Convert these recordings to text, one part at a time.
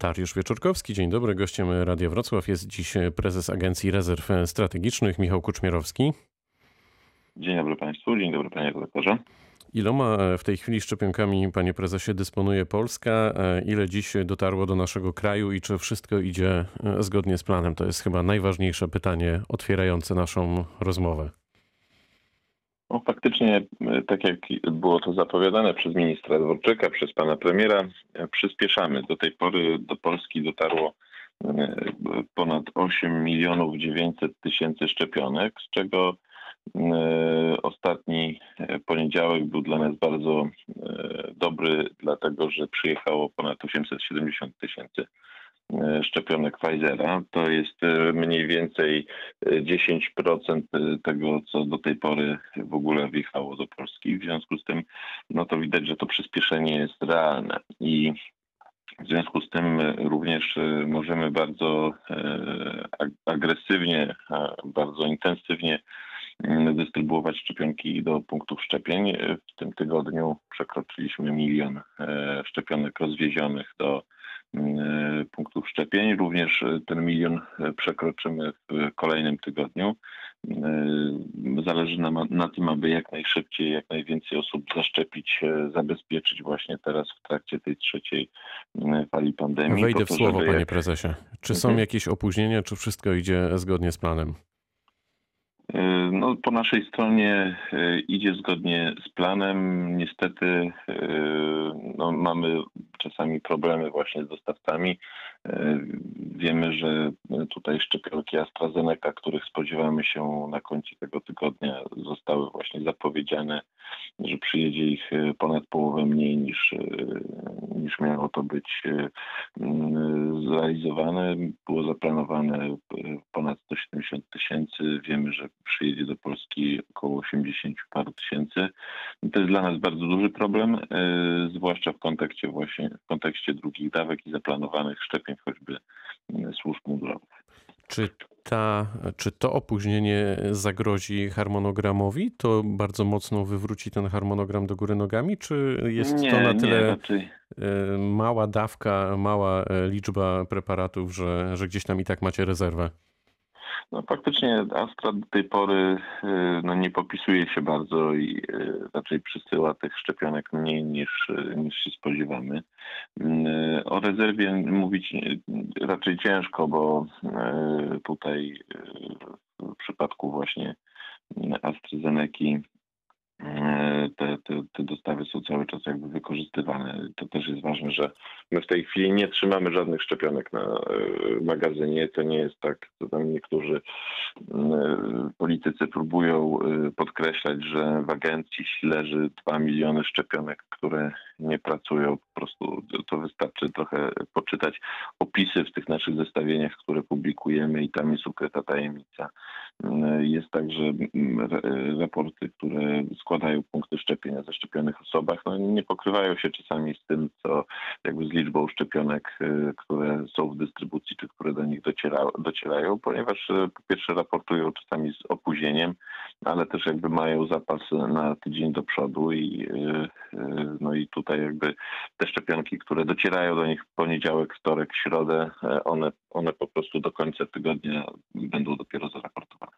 Dariusz Wieczorkowski, dzień dobry. Gościem Radia Wrocław jest dziś prezes Agencji Rezerw Strategicznych Michał Kuczmierowski. Dzień dobry Państwu, dzień dobry Panie redaktorze. Iloma w tej chwili szczepionkami, panie prezesie, dysponuje Polska? Ile dziś dotarło do naszego kraju i czy wszystko idzie zgodnie z planem? To jest chyba najważniejsze pytanie otwierające naszą rozmowę. No, faktycznie, tak jak było to zapowiadane przez ministra Dworczyka, przez pana premiera, przyspieszamy. Do tej pory do Polski dotarło ponad 8 milionów 900 tysięcy szczepionek, z czego ostatni poniedziałek był dla nas bardzo dobry, dlatego że przyjechało ponad 870 tysięcy szczepionek Pfizera. To jest mniej więcej 10% tego, co do tej pory w ogóle wjechało do Polski. W związku z tym, no to widać, że to przyspieszenie jest realne i w związku z tym również możemy bardzo agresywnie, bardzo intensywnie dystrybuować szczepionki do punktów szczepień. W tym tygodniu przekroczyliśmy milion szczepionek rozwiezionych do punktów szczepień. Również ten milion przekroczymy w kolejnym tygodniu. Zależy nam na tym, aby jak najszybciej, jak najwięcej osób zaszczepić, zabezpieczyć właśnie teraz w trakcie tej trzeciej fali pandemii. Wejdę w słowo, żeby... panie prezesie. Czy są mhm. jakieś opóźnienia, czy wszystko idzie zgodnie z planem? No, po naszej stronie idzie zgodnie z planem. Niestety no, mamy czasami problemy właśnie z dostawcami. Wiemy, że tutaj szczepionki AstraZeneca, których spodziewamy się na końcu tego tygodnia, zostały właśnie zapowiedziane, że przyjedzie ich ponad połowę mniej niż, niż miało to być zrealizowane. Było zaplanowane ponad 170 tysięcy. Wiemy, że przyjedzie do Polski około 80 paru tysięcy. To jest dla nas bardzo duży problem, zwłaszcza w kontekście właśnie w kontekście drugich dawek i zaplanowanych szczepień choćby służb mundurowych. Czy, ta, czy to opóźnienie zagrozi harmonogramowi? To bardzo mocno wywróci ten harmonogram do góry nogami? Czy jest nie, to na tyle nie, raczej. mała dawka, mała liczba preparatów, że, że gdzieś tam i tak macie rezerwę? No faktycznie Astra do tej pory y, no, nie popisuje się bardzo i y, raczej przysyła tych szczepionek mniej niż, y, niż się spodziewamy. O rezerwie mówić raczej ciężko, bo tutaj w przypadku właśnie AstraZeneca te, te, te dostawy są cały czas jakby wykorzystywane. To też jest ważne, że my w tej chwili nie trzymamy żadnych szczepionek na e, magazynie. To nie jest tak, co tam niektórzy politycy próbują e, podkreślać, że w agencji leży 2 miliony szczepionek, które nie pracują. Po prostu to wystarczy trochę poczytać opisy w tych naszych zestawieniach, które publikujemy i tam jest ukryta tajemnica. Jest także raporty, które składają punkty szczepienia zaszczepionych osobach, no nie pokrywają się czasami z tym, co jakby z liczbą szczepionek, y, które są w dystrybucji, czy które do nich dociera, docierają, ponieważ y, po pierwsze raportują czasami z opóźnieniem, ale też jakby mają zapas na tydzień do przodu i y, no i tutaj jakby te szczepionki, które docierają do nich w poniedziałek, wtorek, środę, one, one po prostu do końca tygodnia będą dopiero zaraportowane.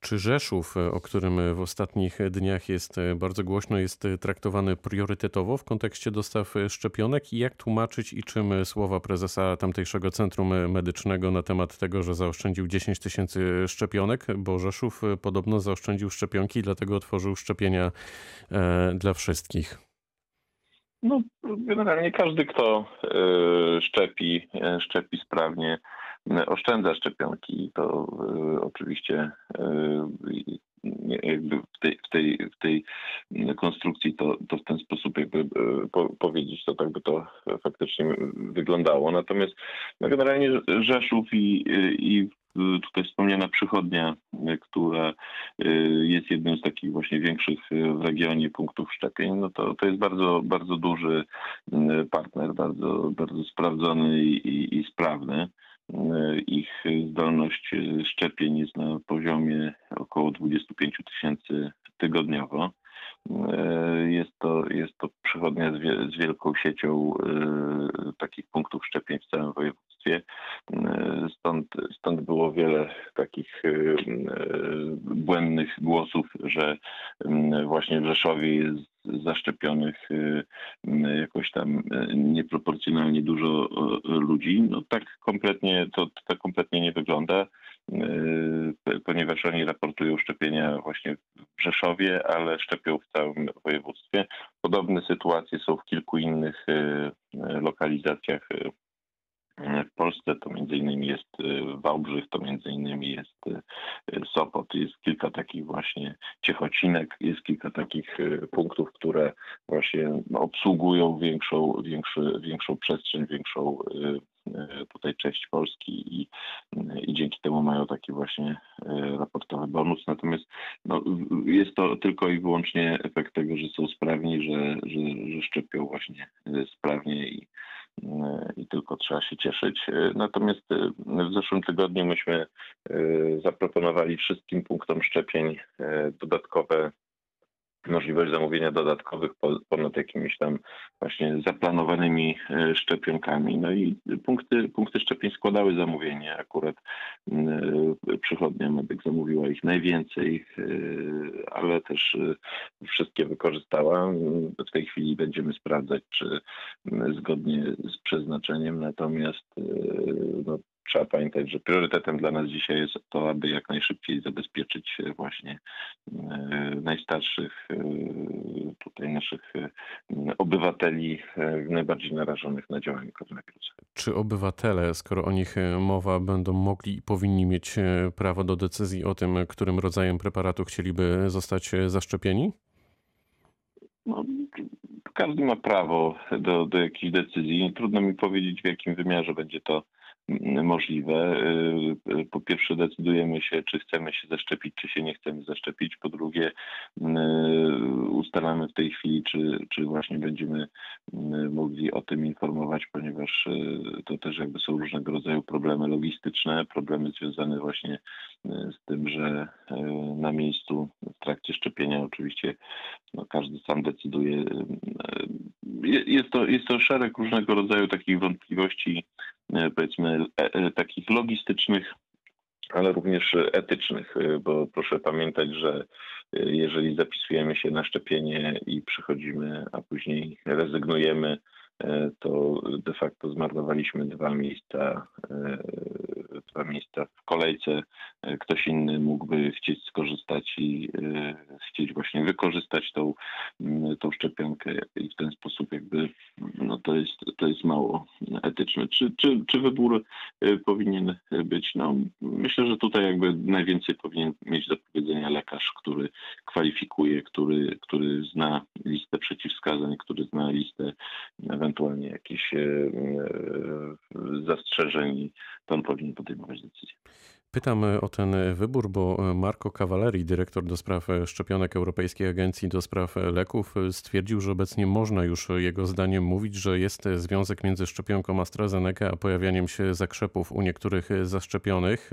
Czy Rzeszów, e, o którym w ostatnich dniach jest e, bardzo głośno, jest e, traktowany priorytetowo w kontekście dostaw szczepionek? I jak tłumaczyć i czym słowa prezesa tamtejszego centrum medycznego na temat tego, że zaoszczędził 10 tysięcy szczepionek, bo Rzeszów podobno zaoszczędził szczepionki, dlatego otworzył szczepienia dla wszystkich? No, generalnie każdy, kto szczepi, szczepi sprawnie, oszczędza szczepionki. To y, oczywiście y, jakby w tej, w tej, w tej konstrukcji to, to w ten sposób jakby po, powiedzieć, to tak by to faktycznie wyglądało. Natomiast no generalnie Rzeszów i, i tutaj wspomniana przychodnia, która jest jednym z takich właśnie większych w regionie punktów szczepień, no to, to jest bardzo, bardzo duży partner, bardzo, bardzo sprawdzony i, i, i sprawny. Ich zdolność szczepień jest na poziomie około 25 tysięcy tygodniowo. Jest to, jest to przychodnia z, wie, z wielką siecią y, takich punktów szczepień w całym województwie. Stąd, stąd było wiele takich błędnych głosów, że właśnie w Rzeszowie jest zaszczepionych jakoś tam nieproporcjonalnie dużo ludzi. No tak kompletnie to tak kompletnie nie wygląda. Ponieważ oni raportują szczepienia właśnie w Rzeszowie, ale szczepią w całym województwie. Podobne sytuacje są w kilku innych lokalizacjach w Polsce to między innymi jest Wałbrzych, to między innymi jest Sopot, jest kilka takich właśnie Ciechocinek, jest kilka takich punktów, które właśnie obsługują większą, większy, większą przestrzeń, większą tutaj część Polski i, i dzięki temu mają taki właśnie raportowy bonus. Natomiast no, jest to tylko i wyłącznie efekt tego, że są sprawni, że, że, że szczepią właśnie sprawnie i, i tylko trzeba się cieszyć. Natomiast w zeszłym tygodniu myśmy zaproponowali wszystkim punktom szczepień dodatkowe możliwość zamówienia dodatkowych ponad jakimiś tam właśnie zaplanowanymi e, szczepionkami. No i punkty, punkty szczepień składały zamówienie. Akurat e, przychodnia medyk zamówiła ich najwięcej, e, ale też wszystkie wykorzystała. W tej chwili będziemy sprawdzać, czy zgodnie z przeznaczeniem, natomiast no, trzeba pamiętać, że priorytetem dla nas dzisiaj jest to, aby jak najszybciej zabezpieczyć właśnie e, najstarszych e, tutaj naszych e, obywateli najbardziej narażonych na działanie koronawirusa. Czy obywatele, skoro o nich mowa, będą mogli i powinni mieć prawo do decyzji o tym, którym rodzajem preparatu chcieliby zostać zaszczepieni? No, każdy ma prawo do, do jakiejś decyzji. Trudno mi powiedzieć, w jakim wymiarze będzie to możliwe. Y, y, po pierwsze decydujemy się, czy chcemy się zaszczepić, czy się nie chcemy zaszczepić. Po drugie y, ustalamy w tej chwili, czy, czy właśnie będziemy mogli o tym informować, ponieważ to też jakby są różnego rodzaju problemy logistyczne, problemy związane właśnie z tym, że na miejscu w trakcie szczepienia oczywiście no, każdy sam decyduje. Jest to, jest to szereg różnego rodzaju takich wątpliwości E, powiedzmy e, e, takich logistycznych, ale również etycznych, bo proszę pamiętać, że jeżeli zapisujemy się na szczepienie i przychodzimy, a później rezygnujemy, to de facto zmarnowaliśmy dwa miejsca, miejsca w kolejce. Ktoś inny mógłby chcieć skorzystać i chcieć właśnie wykorzystać tą, tą szczepionkę i w ten sposób jakby no to jest, to jest mało etyczne. Czy, czy, czy wybór y, powinien być? No, myślę, że tutaj jakby najwięcej powinien mieć do powiedzenia lekarz, który kwalifikuje, który, który zna listę przeciwwskazań, który zna listę ewentualnie jakichś y, y, zastrzeżeń, to on powinien podejmować decyzję. Pytam o ten wybór, bo Marco Cavalleri, dyrektor do spraw szczepionek Europejskiej Agencji do spraw leków, stwierdził, że obecnie można już jego zdaniem mówić, że jest związek między szczepionką AstraZeneca a pojawianiem się zakrzepów u niektórych zaszczepionych.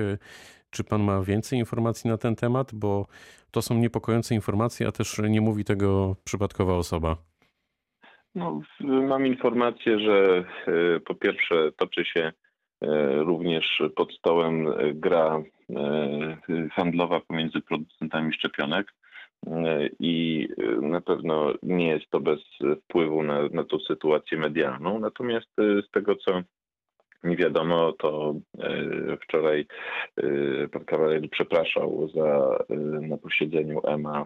Czy pan ma więcej informacji na ten temat? Bo to są niepokojące informacje, a też nie mówi tego przypadkowa osoba. No, mam informację, że e, po pierwsze toczy się E, również pod stołem gra e, handlowa pomiędzy producentami szczepionek i na pewno nie jest to bez wpływu na, na tą sytuację medialną. Natomiast z tego, co nie wiadomo, to e, wczoraj e, pan Kawaler przepraszał za, e, na posiedzeniu EMA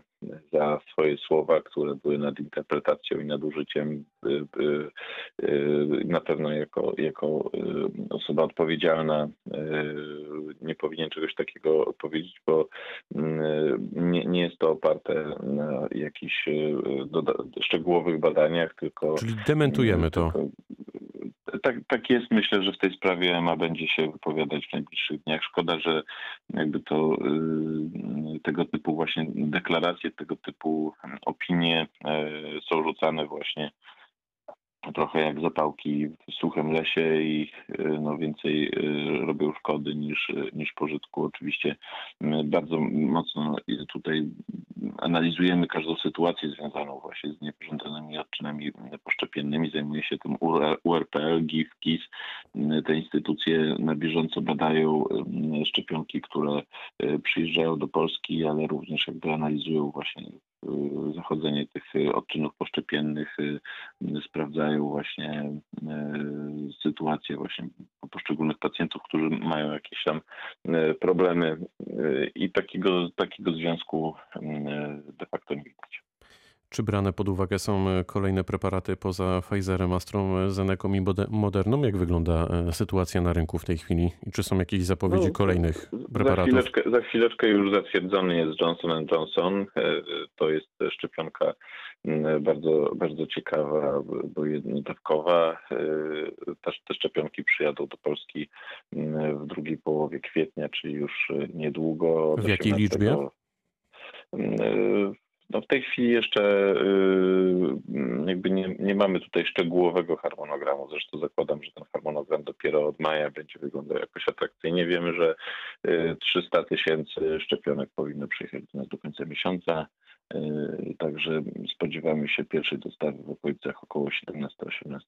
za swoje słowa, które były nadinterpretacją i nadużyciem. Na pewno jako, jako osoba odpowiedzialna nie powinien czegoś takiego powiedzieć, bo nie, nie jest to oparte na jakichś szczegółowych badaniach, tylko. Czyli dementujemy to. Tylko, tak, tak jest. Myślę, że w tej sprawie EMA będzie się wypowiadać w najbliższych dniach. Szkoda, że jakby to y, tego typu właśnie deklaracje, tego typu opinie y, są rzucane właśnie trochę jak zapałki w suchym lesie i y, no, więcej robią szkody niż, niż pożytku. Oczywiście bardzo mocno tutaj analizujemy każdą sytuację związaną właśnie z niepożądanymi odczynami poszczepiennymi. Zajmuje się tym URPL, GIF, KIS. Te instytucje na bieżąco badają szczepionki, które przyjeżdżają do Polski, ale również jakby analizują właśnie zachodzenie tych odczynów poszczepiennych, sprawdzają właśnie sytuację właśnie poszczególnych pacjentów, którzy mają jakieś tam problemy i takiego, takiego związku de facto nie widać. Czy brane pod uwagę są kolejne preparaty poza Pfizerem, AstraZeneką i Moderną? Jak wygląda e, sytuacja na rynku w tej chwili? I czy są jakieś zapowiedzi no, kolejnych preparatów? Za chwileczkę, za chwileczkę już zatwierdzony jest Johnson Johnson. E, to jest szczepionka bardzo, bardzo ciekawa, bo jednodawkowa. E, też te szczepionki przyjadą do Polski w drugiej połowie kwietnia, czyli już niedługo. W jakiej liczbie? No w tej chwili jeszcze y, jakby nie, nie mamy tutaj szczegółowego harmonogramu. Zresztą zakładam, że ten harmonogram dopiero od maja będzie wyglądał jakoś atrakcyjnie. Wiemy, że 300 y, tysięcy szczepionek powinno przyjechać do nas do końca miesiąca. Y, także spodziewamy się pierwszej dostawy w okolicach około 17-18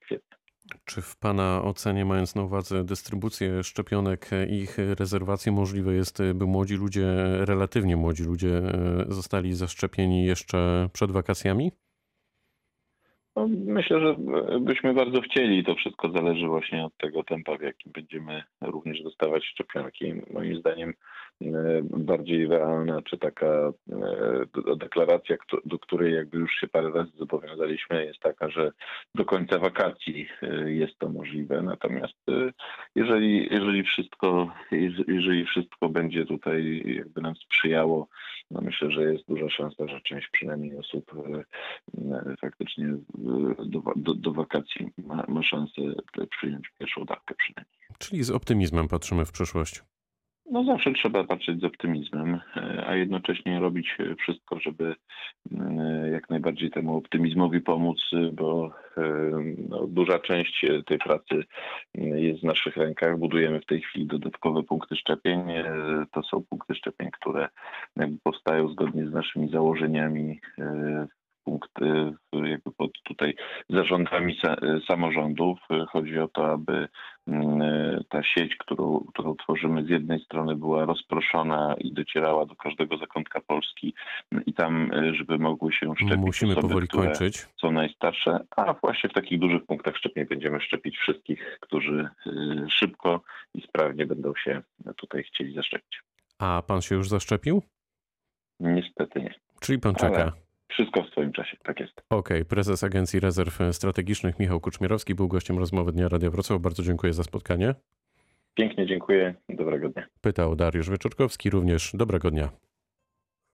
kwietnia. Czy w Pana ocenie, mając na uwadze dystrybucję szczepionek i ich rezerwację, możliwe jest, by młodzi ludzie, relatywnie młodzi ludzie, e, zostali zaszczepieni jeszcze przed wakacjami? No, myślę, że byśmy bardzo chcieli. To wszystko zależy właśnie od tego tempa, w jakim będziemy również dostawać szczepionki. Moim zdaniem e, bardziej realna, czy taka e, deklaracja, do której jakby już się parę razy zobowiązaliśmy, jest taka, że do końca wakacji e, jest to możliwe. Natomiast jeżeli, jeżeli wszystko, jeżeli wszystko będzie tutaj jakby nam sprzyjało, no myślę, że jest duża szansa, że część przynajmniej osób faktycznie do, do, do wakacji ma, ma szansę przyjąć pierwszą dawkę przynajmniej. Czyli z optymizmem patrzymy w przyszłość. No zawsze trzeba patrzeć z optymizmem, a jednocześnie robić wszystko, żeby e, jak najbardziej temu optymizmowi pomóc, bo e, no, duża część tej pracy jest w naszych rękach. Budujemy w tej chwili dodatkowe punkty szczepień. E, to są punkty szczepień, które powstają zgodnie z naszymi założeniami punkt jakby pod tutaj zarządami samorządów. Chodzi o to, aby mm, ta sieć, którą, którą tworzymy z jednej strony była rozproszona i docierała do każdego zakątka Polski i tam, żeby mogły się szczepić Musimy osoby, powoli kończyć. są najstarsze, a właśnie w takich dużych punktach szczepień będziemy szczepić wszystkich, którzy y, szybko i sprawnie będą się tutaj chcieli zaszczepić. A pan się już zaszczepił? Niestety nie. Czyli pan czeka. Ale wszystko w swoim czasie, tak jest. Okej, okay. prezes Agencji Rezerw Strategicznych Michał Kuczmierowski był gościem rozmowy Dnia Radia Wrocław. Bardzo dziękuję za spotkanie. Pięknie dziękuję. Dobrego dnia. Pytał Dariusz Wyczorkowski, również dobrego dnia.